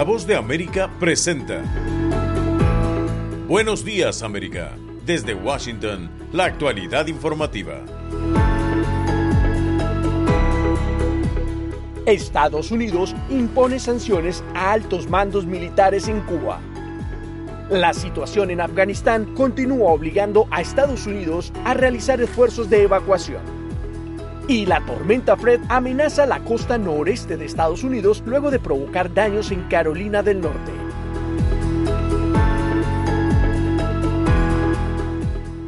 La voz de América presenta. Buenos días América. Desde Washington, la actualidad informativa. Estados Unidos impone sanciones a altos mandos militares en Cuba. La situación en Afganistán continúa obligando a Estados Unidos a realizar esfuerzos de evacuación. Y la tormenta Fred amenaza la costa noreste de Estados Unidos luego de provocar daños en Carolina del Norte.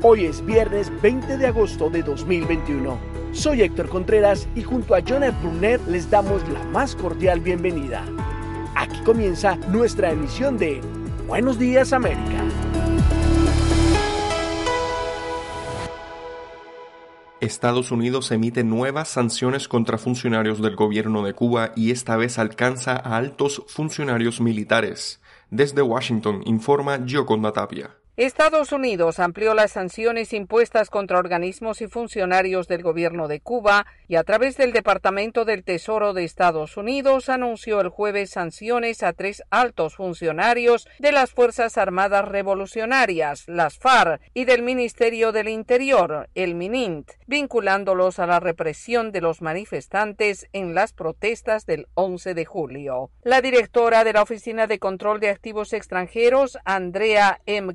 Hoy es viernes 20 de agosto de 2021. Soy Héctor Contreras y junto a Jonathan Brunet les damos la más cordial bienvenida. Aquí comienza nuestra emisión de Buenos Días América. Estados Unidos emite nuevas sanciones contra funcionarios del gobierno de Cuba y esta vez alcanza a altos funcionarios militares. Desde Washington informa Gioconda Tapia. Estados Unidos amplió las sanciones impuestas contra organismos y funcionarios del gobierno de Cuba y a través del Departamento del Tesoro de Estados Unidos anunció el jueves sanciones a tres altos funcionarios de las Fuerzas Armadas Revolucionarias, las FARC, y del Ministerio del Interior, el MININT, vinculándolos a la represión de los manifestantes en las protestas del 11 de julio. La directora de la Oficina de Control de Activos Extranjeros, Andrea M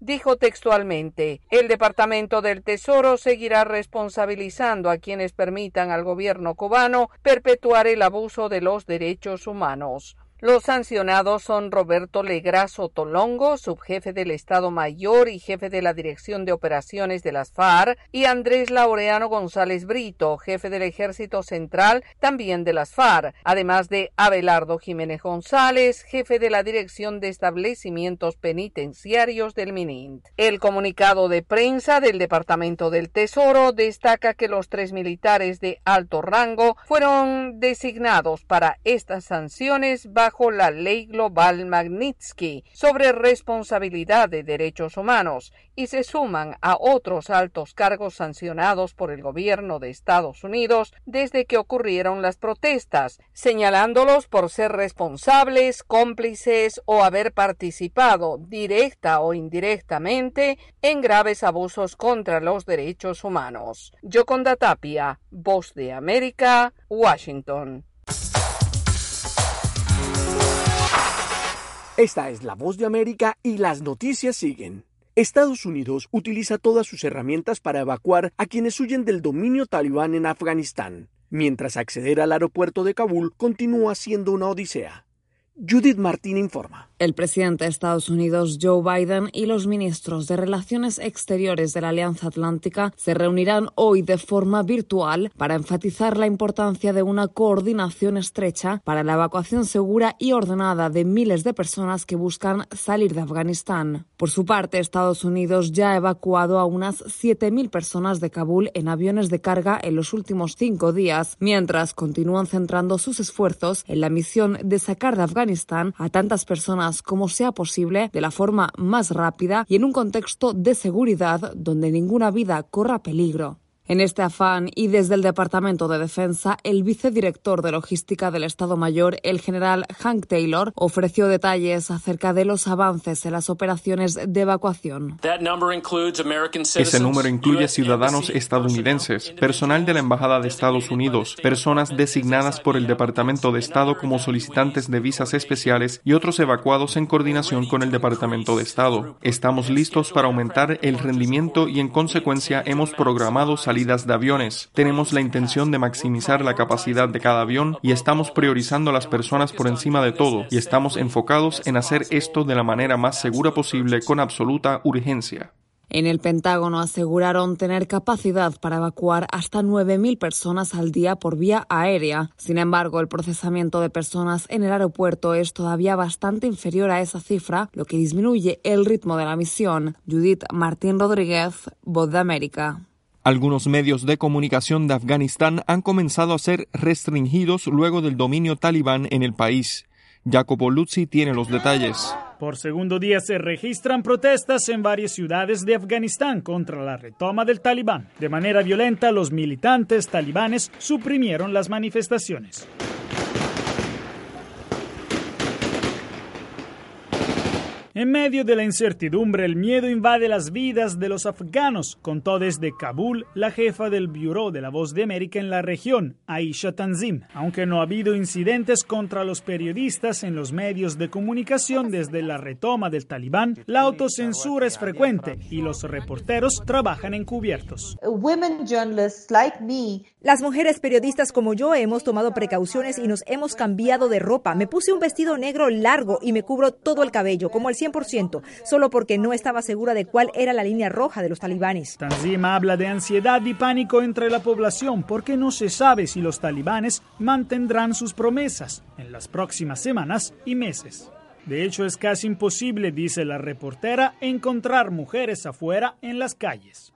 dijo textualmente, el Departamento del Tesoro seguirá responsabilizando a quienes permitan al gobierno cubano perpetuar el abuso de los derechos humanos. Los sancionados son Roberto Legrazo Tolongo, subjefe del Estado Mayor y jefe de la Dirección de Operaciones de las FARC, y Andrés Laureano González Brito, jefe del Ejército Central, también de las FARC, además de Abelardo Jiménez González, jefe de la Dirección de Establecimientos Penitenciarios del MININT. El comunicado de prensa del Departamento del Tesoro destaca que los tres militares de alto rango fueron designados para estas sanciones bajo la Ley Global Magnitsky sobre responsabilidad de derechos humanos y se suman a otros altos cargos sancionados por el gobierno de Estados Unidos desde que ocurrieron las protestas, señalándolos por ser responsables, cómplices o haber participado directa o indirectamente en graves abusos contra los derechos humanos. Yoconda Tapia, Voz de América, Washington. Esta es la voz de América y las noticias siguen. Estados Unidos utiliza todas sus herramientas para evacuar a quienes huyen del dominio talibán en Afganistán, mientras acceder al aeropuerto de Kabul continúa siendo una odisea. Judith Martín informa. El presidente de Estados Unidos, Joe Biden, y los ministros de Relaciones Exteriores de la Alianza Atlántica se reunirán hoy de forma virtual para enfatizar la importancia de una coordinación estrecha para la evacuación segura y ordenada de miles de personas que buscan salir de Afganistán. Por su parte, Estados Unidos ya ha evacuado a unas 7.000 personas de Kabul en aviones de carga en los últimos cinco días, mientras continúan centrando sus esfuerzos en la misión de sacar de Afganistán a tantas personas como sea posible de la forma más rápida y en un contexto de seguridad donde ninguna vida corra peligro. En este afán y desde el Departamento de Defensa, el vicedirector de logística del Estado Mayor, el general Hank Taylor, ofreció detalles acerca de los avances en las operaciones de evacuación. Ese número incluye ciudadanos estadounidenses, personal de la Embajada de Estados Unidos, personas designadas por el Departamento de Estado como solicitantes de visas especiales y otros evacuados en coordinación con el Departamento de Estado. Estamos listos para aumentar el rendimiento y en consecuencia hemos programado salidas de aviones. Tenemos la intención de maximizar la capacidad de cada avión y estamos priorizando a las personas por encima de todo y estamos enfocados en hacer esto de la manera más segura posible con absoluta urgencia. En el Pentágono aseguraron tener capacidad para evacuar hasta 9.000 personas al día por vía aérea. Sin embargo, el procesamiento de personas en el aeropuerto es todavía bastante inferior a esa cifra, lo que disminuye el ritmo de la misión. Judith Martín Rodríguez, Voz de América. Algunos medios de comunicación de Afganistán han comenzado a ser restringidos luego del dominio talibán en el país. Jacopo Luzzi tiene los detalles. Por segundo día se registran protestas en varias ciudades de Afganistán contra la retoma del talibán. De manera violenta, los militantes talibanes suprimieron las manifestaciones. En medio de la incertidumbre, el miedo invade las vidas de los afganos, contó desde Kabul la jefa del Bureau de la Voz de América en la región, Aisha Tanzim. Aunque no ha habido incidentes contra los periodistas en los medios de comunicación desde la retoma del talibán, la autocensura es frecuente y los reporteros trabajan encubiertos. Las mujeres periodistas como yo hemos tomado precauciones y nos hemos cambiado de ropa. Me puse un vestido negro largo y me cubro todo el cabello, como el 100%, solo porque no estaba segura de cuál era la línea roja de los talibanes. Tanzim habla de ansiedad y pánico entre la población porque no se sabe si los talibanes mantendrán sus promesas en las próximas semanas y meses. De hecho, es casi imposible, dice la reportera, encontrar mujeres afuera en las calles.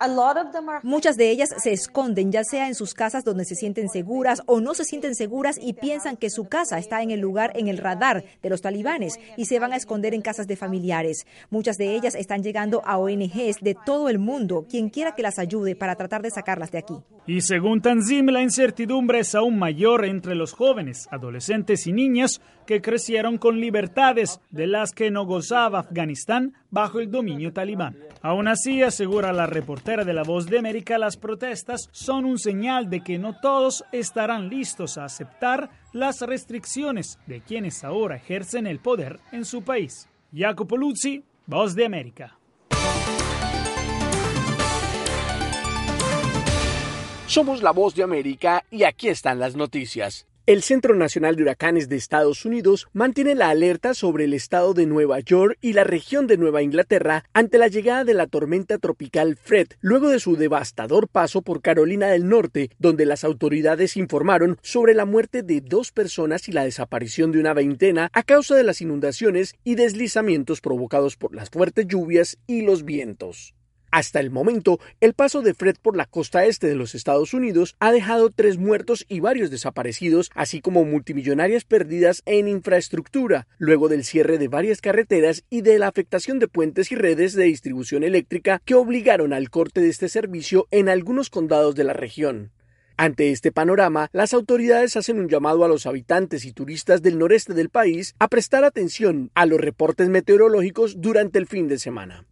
Muchas de ellas se esconden, ya sea en sus casas donde se sienten seguras o no se sienten seguras y piensan que su casa está en el lugar en el radar de los talibanes y se van a esconder en casas de familiares. Muchas de ellas están llegando a ONGs de todo el mundo, quien quiera que las ayude para tratar de sacarlas de aquí. Y según Tanzim, la incertidumbre es aún mayor entre los jóvenes, adolescentes y niñas que crecieron con libertades de las que no gozaba Afganistán bajo el dominio talibán. Aún así, asegura la reportera de La Voz de América, las protestas son un señal de que no todos estarán listos a aceptar las restricciones de quienes ahora ejercen el poder en su país. Jacopo Luzzi, Voz de América. Somos la voz de América y aquí están las noticias. El Centro Nacional de Huracanes de Estados Unidos mantiene la alerta sobre el estado de Nueva York y la región de Nueva Inglaterra ante la llegada de la tormenta tropical Fred, luego de su devastador paso por Carolina del Norte, donde las autoridades informaron sobre la muerte de dos personas y la desaparición de una veintena a causa de las inundaciones y deslizamientos provocados por las fuertes lluvias y los vientos. Hasta el momento, el paso de Fred por la costa este de los Estados Unidos ha dejado tres muertos y varios desaparecidos, así como multimillonarias pérdidas en infraestructura, luego del cierre de varias carreteras y de la afectación de puentes y redes de distribución eléctrica que obligaron al corte de este servicio en algunos condados de la región. Ante este panorama, las autoridades hacen un llamado a los habitantes y turistas del noreste del país a prestar atención a los reportes meteorológicos durante el fin de semana.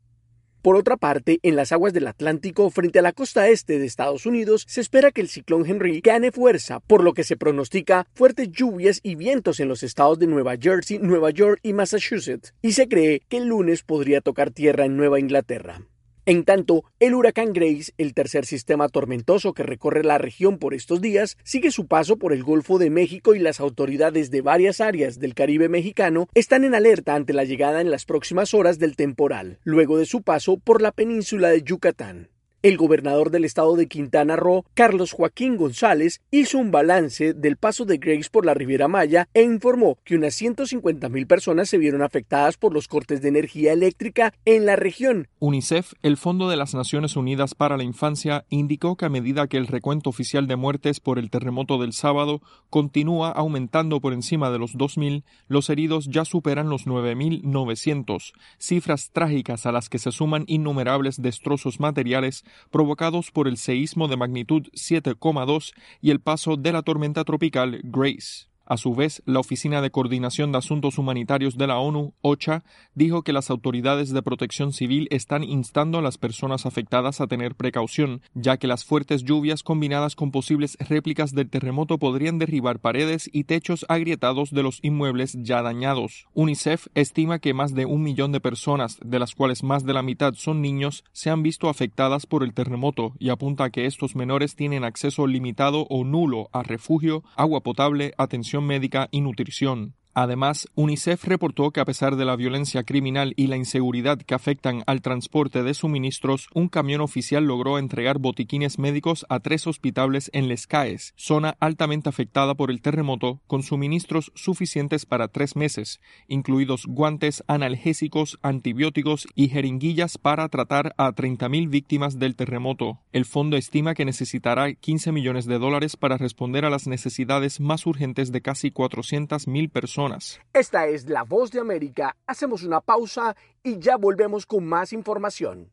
Por otra parte, en las aguas del Atlántico, frente a la costa este de Estados Unidos, se espera que el ciclón Henry gane fuerza, por lo que se pronostica fuertes lluvias y vientos en los estados de Nueva Jersey, Nueva York y Massachusetts, y se cree que el lunes podría tocar tierra en Nueva Inglaterra. En tanto, el huracán Grace, el tercer sistema tormentoso que recorre la región por estos días, sigue su paso por el Golfo de México y las autoridades de varias áreas del Caribe mexicano están en alerta ante la llegada en las próximas horas del temporal, luego de su paso por la península de Yucatán. El gobernador del estado de Quintana Roo, Carlos Joaquín González, hizo un balance del paso de Grace por la Riviera Maya e informó que unas 150 mil personas se vieron afectadas por los cortes de energía eléctrica en la región. UNICEF, el Fondo de las Naciones Unidas para la Infancia, indicó que a medida que el recuento oficial de muertes por el terremoto del sábado continúa aumentando por encima de los 2.000, los heridos ya superan los 9.900, cifras trágicas a las que se suman innumerables destrozos materiales provocados por el seísmo de magnitud 7,2 y el paso de la tormenta tropical Grace. A su vez, la Oficina de Coordinación de Asuntos Humanitarios de la ONU, OCHA, dijo que las autoridades de protección civil están instando a las personas afectadas a tener precaución, ya que las fuertes lluvias combinadas con posibles réplicas del terremoto podrían derribar paredes y techos agrietados de los inmuebles ya dañados. UNICEF estima que más de un millón de personas, de las cuales más de la mitad son niños, se han visto afectadas por el terremoto y apunta a que estos menores tienen acceso limitado o nulo a refugio, agua potable, atención médica y nutrición. Además, UNICEF reportó que a pesar de la violencia criminal y la inseguridad que afectan al transporte de suministros, un camión oficial logró entregar botiquines médicos a tres hospitales en Les Caes, zona altamente afectada por el terremoto, con suministros suficientes para tres meses, incluidos guantes analgésicos, antibióticos y jeringuillas para tratar a 30.000 víctimas del terremoto. El fondo estima que necesitará 15 millones de dólares para responder a las necesidades más urgentes de casi 400.000 personas esta es la voz de América. Hacemos una pausa y ya volvemos con más información.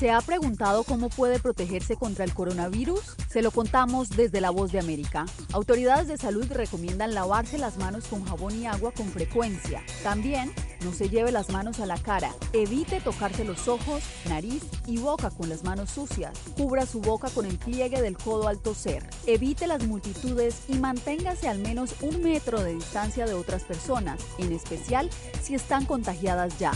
¿Se ha preguntado cómo puede protegerse contra el coronavirus? Se lo contamos desde La Voz de América. Autoridades de salud recomiendan lavarse las manos con jabón y agua con frecuencia. También no se lleve las manos a la cara. Evite tocarse los ojos, nariz y boca con las manos sucias. Cubra su boca con el pliegue del codo al toser. Evite las multitudes y manténgase al menos un metro de distancia de otras personas, en especial si están contagiadas ya.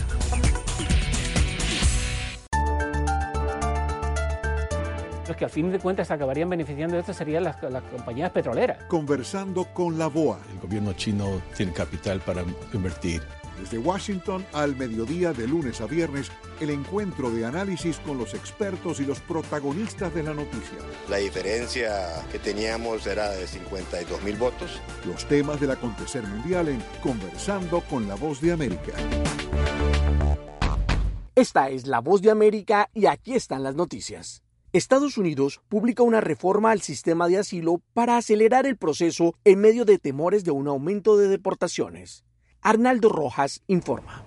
Que al fin de cuentas acabarían beneficiando de esto serían las, las, compañías petroleras. Conversando con la BOA. El gobierno chino tiene capital para invertir. Desde Washington al mediodía de lunes a viernes, el encuentro de análisis con los expertos y los protagonistas de la noticia. La diferencia que teníamos era de 52 mil votos. Los temas del acontecer mundial en Conversando con la Voz de América. Esta es la Voz de América y aquí están las noticias. Estados Unidos publica una reforma al sistema de asilo para acelerar el proceso en medio de temores de un aumento de deportaciones. Arnaldo Rojas informa.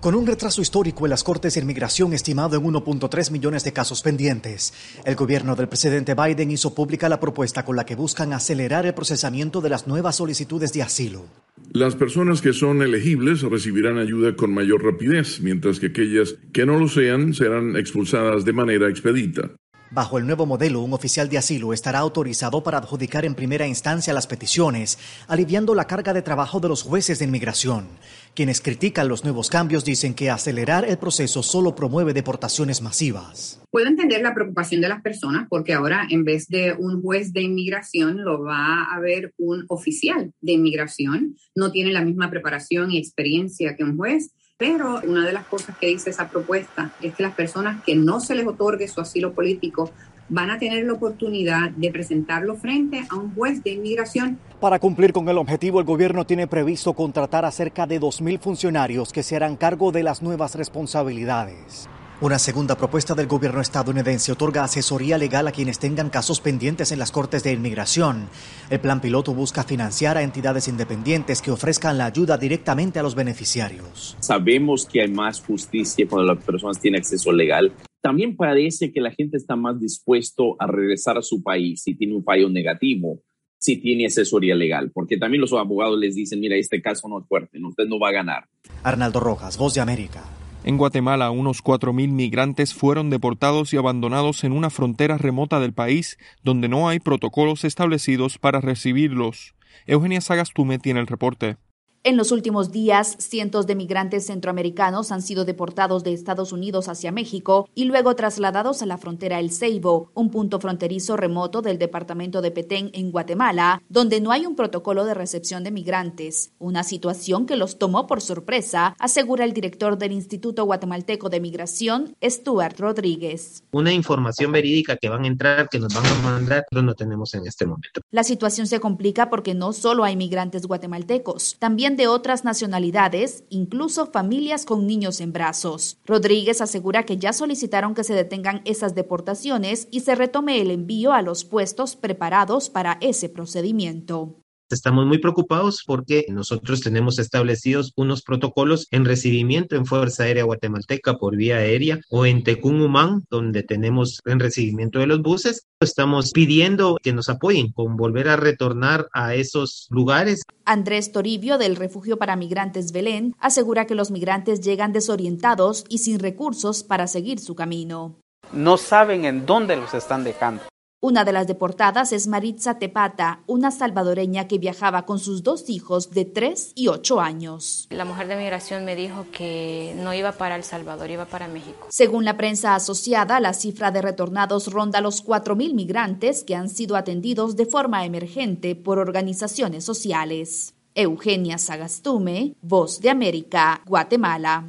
Con un retraso histórico en las Cortes de Inmigración estimado en 1.3 millones de casos pendientes, el gobierno del presidente Biden hizo pública la propuesta con la que buscan acelerar el procesamiento de las nuevas solicitudes de asilo. Las personas que son elegibles recibirán ayuda con mayor rapidez, mientras que aquellas que no lo sean serán expulsadas de manera expedita. Bajo el nuevo modelo, un oficial de asilo estará autorizado para adjudicar en primera instancia las peticiones, aliviando la carga de trabajo de los jueces de inmigración. Quienes critican los nuevos cambios dicen que acelerar el proceso solo promueve deportaciones masivas. Puedo entender la preocupación de las personas porque ahora en vez de un juez de inmigración lo va a ver un oficial de inmigración. No tiene la misma preparación y experiencia que un juez pero una de las cosas que dice esa propuesta es que las personas que no se les otorgue su asilo político van a tener la oportunidad de presentarlo frente a un juez de inmigración. Para cumplir con el objetivo, el gobierno tiene previsto contratar a cerca de 2.000 funcionarios que se harán cargo de las nuevas responsabilidades. Una segunda propuesta del gobierno estadounidense otorga asesoría legal a quienes tengan casos pendientes en las Cortes de Inmigración. El plan piloto busca financiar a entidades independientes que ofrezcan la ayuda directamente a los beneficiarios. Sabemos que hay más justicia cuando las personas tienen acceso legal. También parece que la gente está más dispuesto a regresar a su país si tiene un fallo negativo si tiene asesoría legal, porque también los abogados les dicen, mira, este caso no es fuerte, usted no va a ganar. Arnaldo Rojas, Voz de América. En Guatemala, unos 4.000 migrantes fueron deportados y abandonados en una frontera remota del país donde no hay protocolos establecidos para recibirlos. Eugenia Sagastume tiene el reporte. En los últimos días, cientos de migrantes centroamericanos han sido deportados de Estados Unidos hacia México y luego trasladados a la frontera El Ceibo, un punto fronterizo remoto del departamento de Petén en Guatemala, donde no hay un protocolo de recepción de migrantes, una situación que los tomó por sorpresa, asegura el director del Instituto Guatemalteco de Migración, Stuart Rodríguez. Una información verídica que van a entrar, que nos van a mandar, no tenemos en este momento. La situación se complica porque no solo hay migrantes guatemaltecos, también de otras nacionalidades, incluso familias con niños en brazos. Rodríguez asegura que ya solicitaron que se detengan esas deportaciones y se retome el envío a los puestos preparados para ese procedimiento. Estamos muy preocupados porque nosotros tenemos establecidos unos protocolos en recibimiento en Fuerza Aérea Guatemalteca por vía aérea o en Tecumumán, donde tenemos en recibimiento de los buses. Estamos pidiendo que nos apoyen con volver a retornar a esos lugares. Andrés Toribio del Refugio para Migrantes Belén asegura que los migrantes llegan desorientados y sin recursos para seguir su camino. No saben en dónde los están dejando. Una de las deportadas es Maritza Tepata, una salvadoreña que viajaba con sus dos hijos de 3 y 8 años. La mujer de migración me dijo que no iba para El Salvador, iba para México. Según la prensa asociada, la cifra de retornados ronda los 4.000 migrantes que han sido atendidos de forma emergente por organizaciones sociales. Eugenia Sagastume, Voz de América, Guatemala.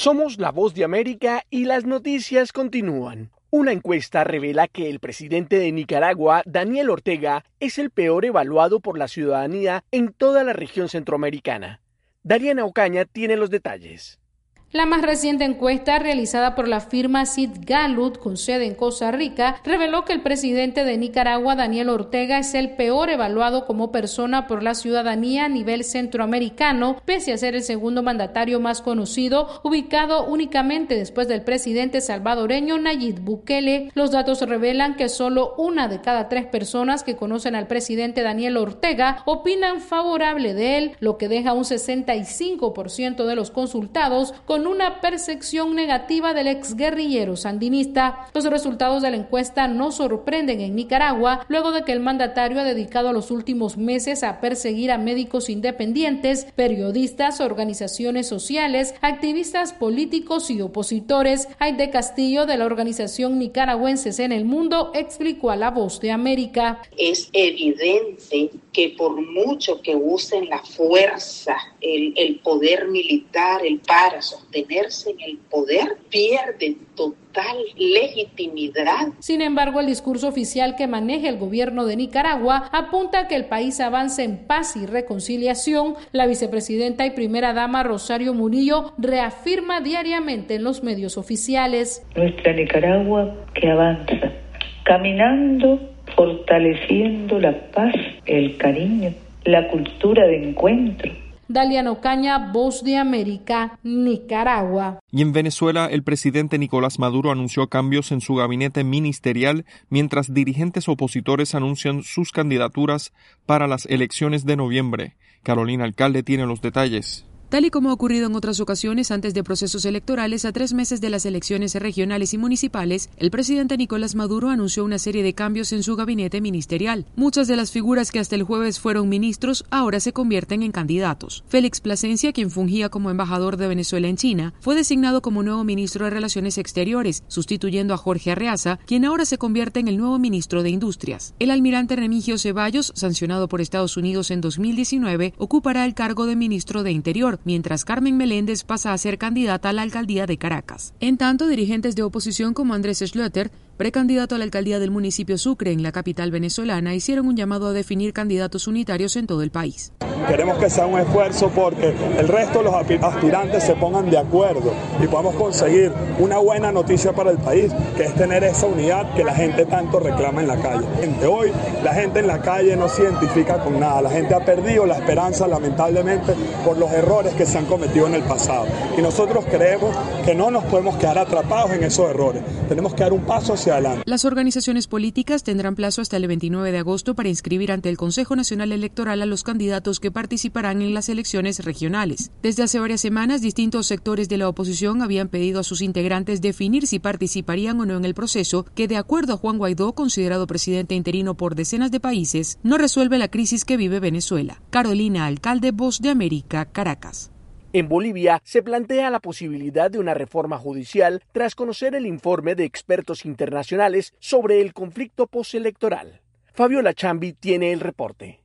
Somos la voz de América y las noticias continúan. Una encuesta revela que el presidente de Nicaragua, Daniel Ortega, es el peor evaluado por la ciudadanía en toda la región centroamericana. Dariana Ocaña tiene los detalles. La más reciente encuesta realizada por la firma Sid Gallup, con sede en Costa Rica, reveló que el presidente de Nicaragua, Daniel Ortega, es el peor evaluado como persona por la ciudadanía a nivel centroamericano, pese a ser el segundo mandatario más conocido, ubicado únicamente después del presidente salvadoreño Nayib Bukele. Los datos revelan que solo una de cada tres personas que conocen al presidente Daniel Ortega opinan favorable de él, lo que deja un 65% de los consultados con con una percepción negativa del exguerrillero sandinista. Los resultados de la encuesta no sorprenden en Nicaragua luego de que el mandatario ha dedicado los últimos meses a perseguir a médicos independientes, periodistas, organizaciones sociales, activistas políticos y opositores. Aide Castillo de la organización Nicaragüenses en el Mundo explicó a La Voz de América. Es evidente que por mucho que usen la fuerza, el, poder militar, el para sostenerse en el poder, pierden total legitimidad. Sin embargo, el discurso oficial que maneja el gobierno de Nicaragua apunta a que el país avance en paz y reconciliación. La vicepresidenta y primera dama Rosario Murillo reafirma diariamente en los medios oficiales. Nuestra Nicaragua que avanza, caminando, fortaleciendo la paz, el cariño, la cultura de encuentro Daliano Ocaña, Voz de América, Nicaragua. Y en Venezuela, el presidente Nicolás Maduro anunció cambios en su gabinete ministerial mientras dirigentes opositores anuncian sus candidaturas para las elecciones de noviembre. Carolina Alcalde tiene los detalles. Tal y como ha ocurrido en otras ocasiones antes de procesos electorales, a tres meses de las elecciones regionales y municipales, el presidente Nicolás Maduro anunció una serie de cambios en su gabinete ministerial. Muchas de las figuras que hasta el jueves fueron ministros ahora se convierten en candidatos. Félix Plasencia, quien fungía como embajador de Venezuela en China, fue designado como nuevo ministro de Relaciones Exteriores, sustituyendo a Jorge Arreaza, quien ahora se convierte en el nuevo ministro de Industrias. El almirante Remigio Ceballos, sancionado por Estados Unidos en 2019, ocupará el cargo de ministro de Interior mientras Carmen Meléndez pasa a ser candidata a la alcaldía de Caracas. En tanto, dirigentes de oposición como Andrés Schlöter precandidato a la alcaldía del municipio Sucre en la capital venezolana, hicieron un llamado a definir candidatos unitarios en todo el país. Queremos que sea un esfuerzo porque el resto de los aspirantes se pongan de acuerdo y podamos conseguir una buena noticia para el país, que es tener esa unidad que la gente tanto reclama en la calle. Hoy la gente en la calle no se identifica con nada, la gente ha perdido la esperanza lamentablemente por los errores que se han cometido en el pasado. Y nosotros creemos que no nos podemos quedar atrapados en esos errores, tenemos que dar un paso hacia las organizaciones políticas tendrán plazo hasta el 29 de agosto para inscribir ante el Consejo Nacional Electoral a los candidatos que participarán en las elecciones regionales. Desde hace varias semanas, distintos sectores de la oposición habían pedido a sus integrantes definir si participarían o no en el proceso, que de acuerdo a Juan Guaidó, considerado presidente interino por decenas de países, no resuelve la crisis que vive Venezuela. Carolina Alcalde, Voz de América, Caracas. En Bolivia se plantea la posibilidad de una reforma judicial tras conocer el informe de expertos internacionales sobre el conflicto postelectoral. Fabiola Chambi tiene el reporte.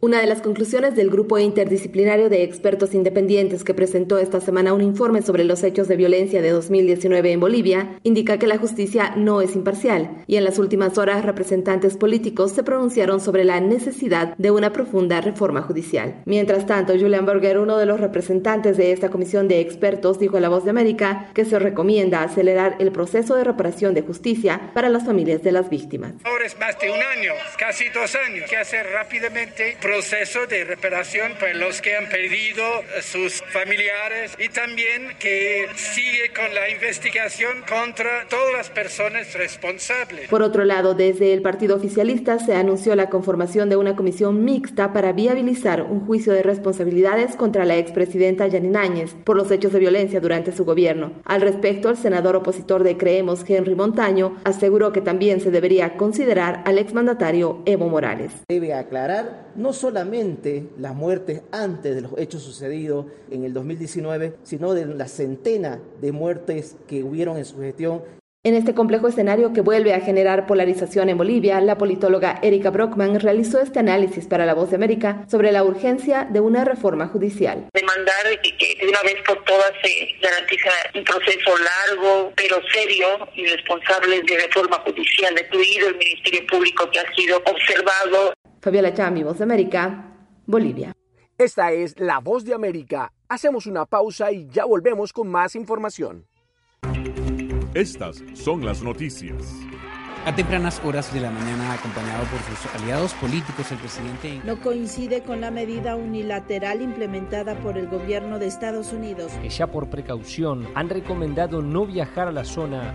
Una de las conclusiones del grupo interdisciplinario de expertos independientes que presentó esta semana un informe sobre los hechos de violencia de 2019 en Bolivia indica que la justicia no es imparcial y en las últimas horas representantes políticos se pronunciaron sobre la necesidad de una profunda reforma judicial. Mientras tanto, Julian Berger, uno de los representantes de esta comisión de expertos, dijo a La Voz de América que se recomienda acelerar el proceso de reparación de justicia para las familias de las víctimas. Ahora es más de un año, casi dos años, que hacer rápidamente proceso de reparación para los que han perdido sus familiares y también que sigue con la investigación contra todas las personas responsables. Por otro lado, desde el Partido Oficialista se anunció la conformación de una comisión mixta para viabilizar un juicio de responsabilidades contra la expresidenta Yanine Áñez por los hechos de violencia durante su gobierno. Al respecto, el senador opositor de Creemos, Henry Montaño, aseguró que también se debería considerar al exmandatario Evo Morales. Debe aclarar no solamente las muertes antes de los hechos sucedidos en el 2019, sino de la centena de muertes que hubieron en su gestión en este complejo escenario que vuelve a generar polarización en Bolivia, la politóloga Erika Brockman realizó este análisis para La Voz de América sobre la urgencia de una reforma judicial. Demandar que de una vez por todas se garantiza un proceso largo, pero serio y responsable de reforma judicial, incluido el Ministerio Público que ha sido observado. Fabiola Chambi, Voz de América, Bolivia. Esta es La Voz de América Hacemos una pausa y ya volvemos con más información. Estas son las noticias. A tempranas horas de la mañana, acompañado por sus aliados políticos, el presidente no coincide con la medida unilateral implementada por el gobierno de Estados Unidos, que ya por precaución han recomendado no viajar a la zona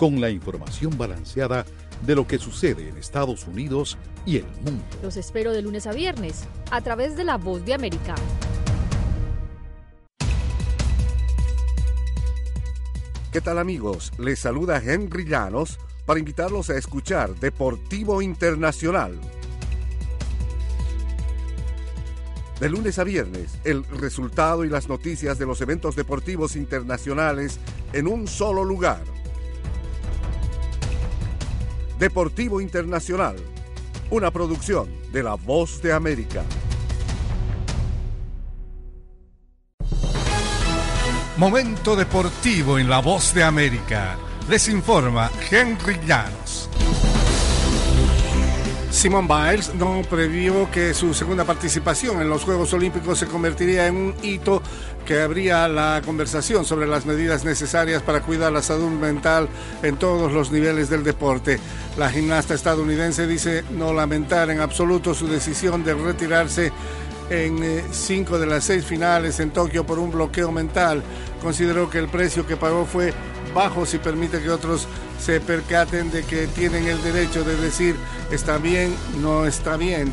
con la información balanceada de lo que sucede en Estados Unidos y el mundo. Los espero de lunes a viernes a través de La Voz de América. ¿Qué tal amigos? Les saluda Henry Llanos para invitarlos a escuchar Deportivo Internacional. De lunes a viernes, el resultado y las noticias de los eventos deportivos internacionales en un solo lugar Deportivo Internacional, una producción de La Voz de América. Momento deportivo en La Voz de América. Les informa Henry Llanos. Simone Biles no previó que su segunda participación en los Juegos Olímpicos se convertiría en un hito que abría la conversación sobre las medidas necesarias para cuidar la salud mental en todos los niveles del deporte. La gimnasta estadounidense dice no lamentar en absoluto su decisión de retirarse en eh, cinco de las seis finales en Tokio por un bloqueo mental. Consideró que el precio que pagó fue bajo si permite que otros se percaten de que tienen el derecho de decir está bien, no está bien.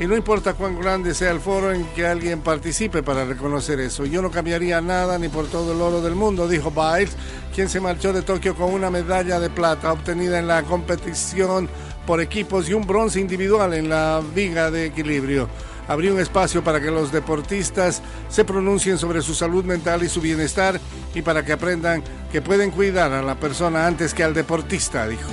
Y no importa cuán grande sea el foro en que alguien participe para reconocer eso. Yo no cambiaría nada ni por todo el oro del mundo, dijo Biles, quien se marchó de Tokio con una medalla de plata obtenida en la competición por equipos y un bronce individual en la viga de equilibrio abrió un espacio para que los deportistas se pronuncien sobre su salud mental y su bienestar y para que aprendan que pueden cuidar a la persona antes que al deportista, dijo.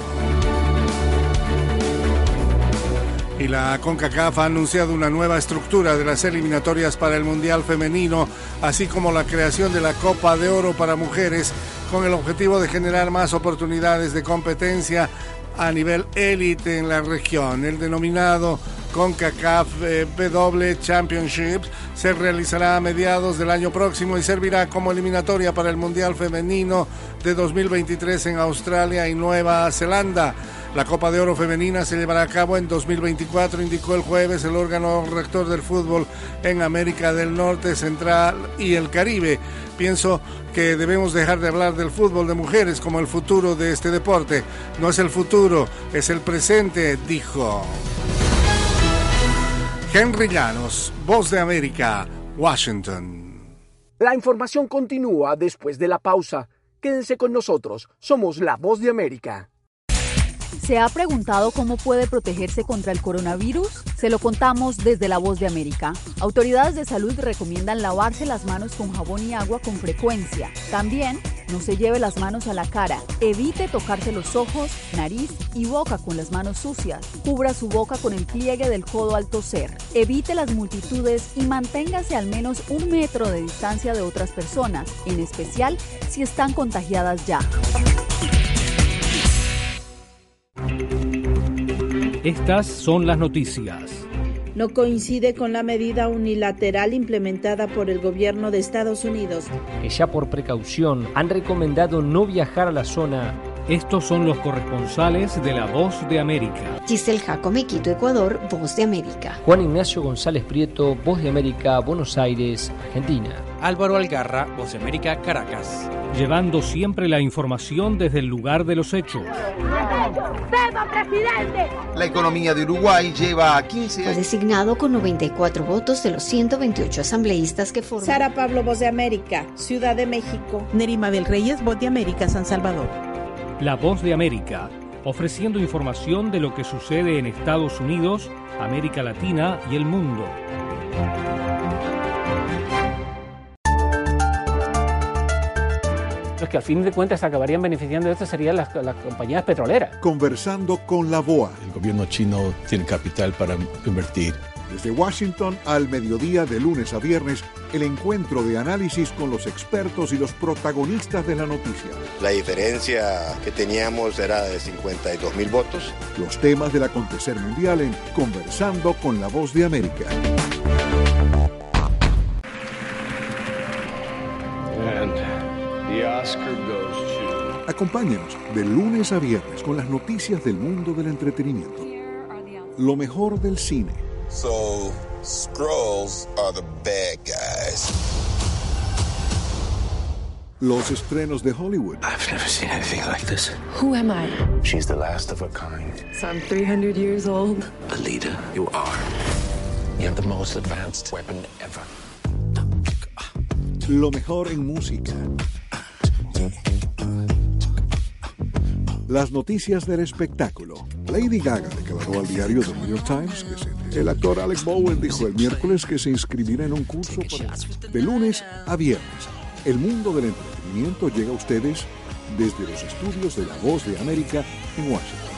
Y la CONCACAF ha anunciado una nueva estructura de las eliminatorias para el Mundial Femenino, así como la creación de la Copa de Oro para Mujeres, con el objetivo de generar más oportunidades de competencia a nivel élite en la región. El denominado CONCACAF eh, W Championship se realizará a mediados del año próximo y servirá como eliminatoria para el Mundial Femenino de 2023 en Australia y Nueva Zelanda. La Copa de Oro Femenina se llevará a cabo en 2024, indicó el jueves el órgano rector del fútbol en América del Norte, Central y el Caribe. Pienso que debemos dejar de hablar del fútbol de mujeres como el futuro de este deporte. No es el futuro, es el presente, dijo. Henry Llanos, Voz de América, Washington. La información continúa después de la pausa. Quédense con nosotros, somos la Voz de América. ¿Se ha preguntado cómo puede protegerse contra el coronavirus? Se lo contamos desde La Voz de América. Autoridades de salud recomiendan lavarse las manos con jabón y agua con frecuencia. También no se lleve las manos a la cara. Evite tocarse los ojos, nariz y boca con las manos sucias. Cubra su boca con el pliegue del codo al toser. Evite las multitudes y manténgase al menos un metro de distancia de otras personas, en especial si están contagiadas ya. Estas son las noticias. No coincide con la medida unilateral implementada por el gobierno de Estados Unidos, que ya por precaución han recomendado no viajar a la zona Estos son los corresponsales de La Voz de América. Giselle Jacome, Quito, Ecuador, Voz de América. Juan Ignacio González Prieto, Voz de América, Buenos Aires, Argentina. Álvaro Algarra, Voz de América, Caracas. Llevando siempre la información desde el lugar de los hechos. presidente! La economía de Uruguay lleva 15 años. Fue designado con 94 votos de los 128 asambleístas que forman. Sara Pablo, Voz de América, Ciudad de México. Nerima del Reyes, Voz de América, San Salvador. La Voz de América, ofreciendo información de lo que sucede en Estados Unidos, América Latina y el mundo. Los que al fin de cuentas acabarían beneficiando de esto serían las, las compañías petroleras. Conversando con la BOA. El gobierno chino tiene capital para invertir desde Washington al mediodía de lunes a viernes, el encuentro de análisis con los expertos y los protagonistas de la noticia. La diferencia que teníamos era de 52 mil votos. Los temas del acontecer mundial en Conversando con la Voz de América. Acompáñenos de lunes a viernes con las noticias del mundo del entretenimiento. Lo mejor del cine So, Skrulls are the bad guys. Los estrenos de Hollywood. I've never seen anything like this. Who am I? She's the last of her kind. So I'm 300 years old. A leader, you are. You have the most advanced weapon ever. Lo mejor en música. Las noticias del espectáculo. Lady Gaga declaró al diario The New York Times que se el actor Alex Bowen dijo el miércoles que se inscribirá en un curso de lunes a viernes. El mundo del entretenimiento llega a ustedes desde los estudios de La Voz de América en Washington.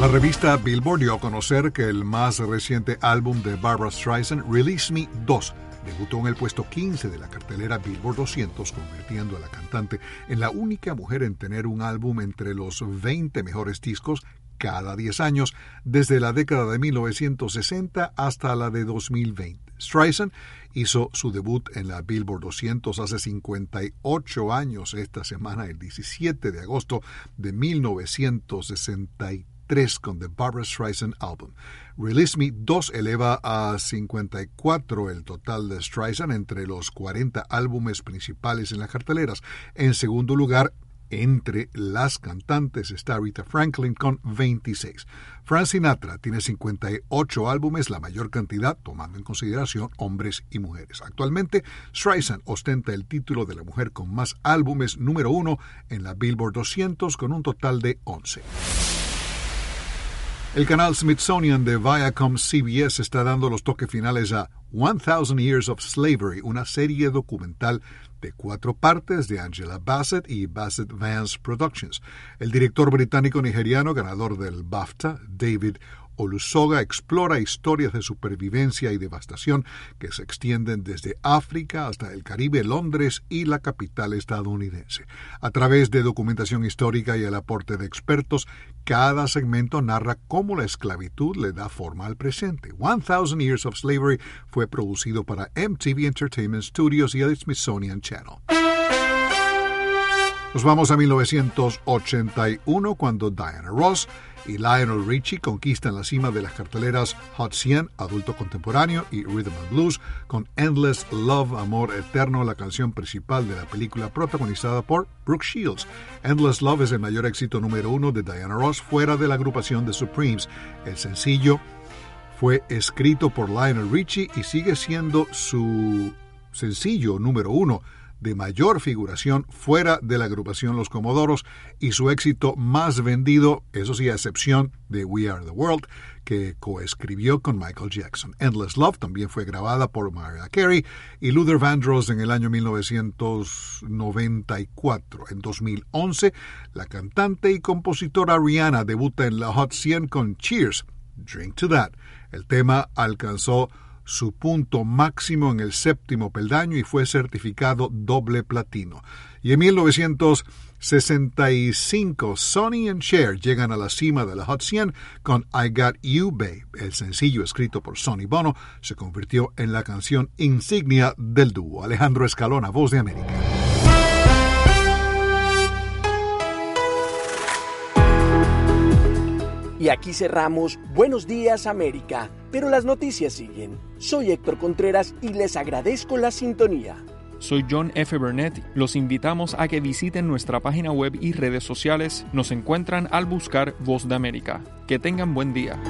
La revista Billboard dio a conocer que el más reciente álbum de Barbara Streisand, Release Me 2, debutó en el puesto 15 de la cartelera Billboard 200, convirtiendo a la cantante en la única mujer en tener un álbum entre los 20 mejores discos cada 10 años, desde la década de 1960 hasta la de 2020. Streisand hizo su debut en la Billboard 200 hace 58 años, esta semana, el 17 de agosto de 1963 con The Barbara Streisand Album. Release Me 2 eleva a 54 el total de Streisand entre los 40 álbumes principales en las carteleras. En segundo lugar, entre las cantantes está Rita Franklin con 26. Frank Sinatra tiene 58 álbumes, la mayor cantidad tomando en consideración hombres y mujeres. Actualmente, Streisand ostenta el título de la mujer con más álbumes número uno en la Billboard 200 con un total de 11. El canal Smithsonian de Viacom CBS está dando los toques finales a 1000 Years of Slavery, una serie documental de cuatro partes de Angela Bassett y Bassett Vance Productions. El director británico-nigeriano ganador del BAFTA, David Olusoga explora historias de supervivencia y devastación que se extienden desde África hasta el Caribe, Londres y la capital estadounidense. A través de documentación histórica y el aporte de expertos, cada segmento narra cómo la esclavitud le da forma al presente. 1000 Years of Slavery fue producido para MTV Entertainment Studios y el Smithsonian Channel. Nos vamos a 1981 cuando Diana Ross y Lionel Richie conquistan la cima de las carteleras Hot 100, Adulto Contemporáneo y Rhythm and Blues con Endless Love, Amor Eterno, la canción principal de la película protagonizada por Brooke Shields. Endless Love es el mayor éxito número uno de Diana Ross fuera de la agrupación de Supremes. El sencillo fue escrito por Lionel Richie y sigue siendo su sencillo número uno de mayor figuración fuera de la agrupación Los Comodoros y su éxito más vendido, eso sí, a excepción de We Are the World, que coescribió con Michael Jackson. Endless Love también fue grabada por Mariah Carey y Luther Vandross en el año 1994. En 2011, la cantante y compositora Rihanna debuta en la Hot 100 con Cheers, Drink to That. El tema alcanzó su punto máximo en el séptimo peldaño y fue certificado doble platino. Y en 1965, Sonny and Cher llegan a la cima de la Hot 100 con I Got You Babe. El sencillo escrito por Sonny Bono se convirtió en la canción insignia del dúo. Alejandro Escalona, voz de América. Y aquí cerramos Buenos días América, pero las noticias siguen. Soy Héctor Contreras y les agradezco la sintonía. Soy John F. Burnett. Los invitamos a que visiten nuestra página web y redes sociales. Nos encuentran al buscar Voz de América. Que tengan buen día.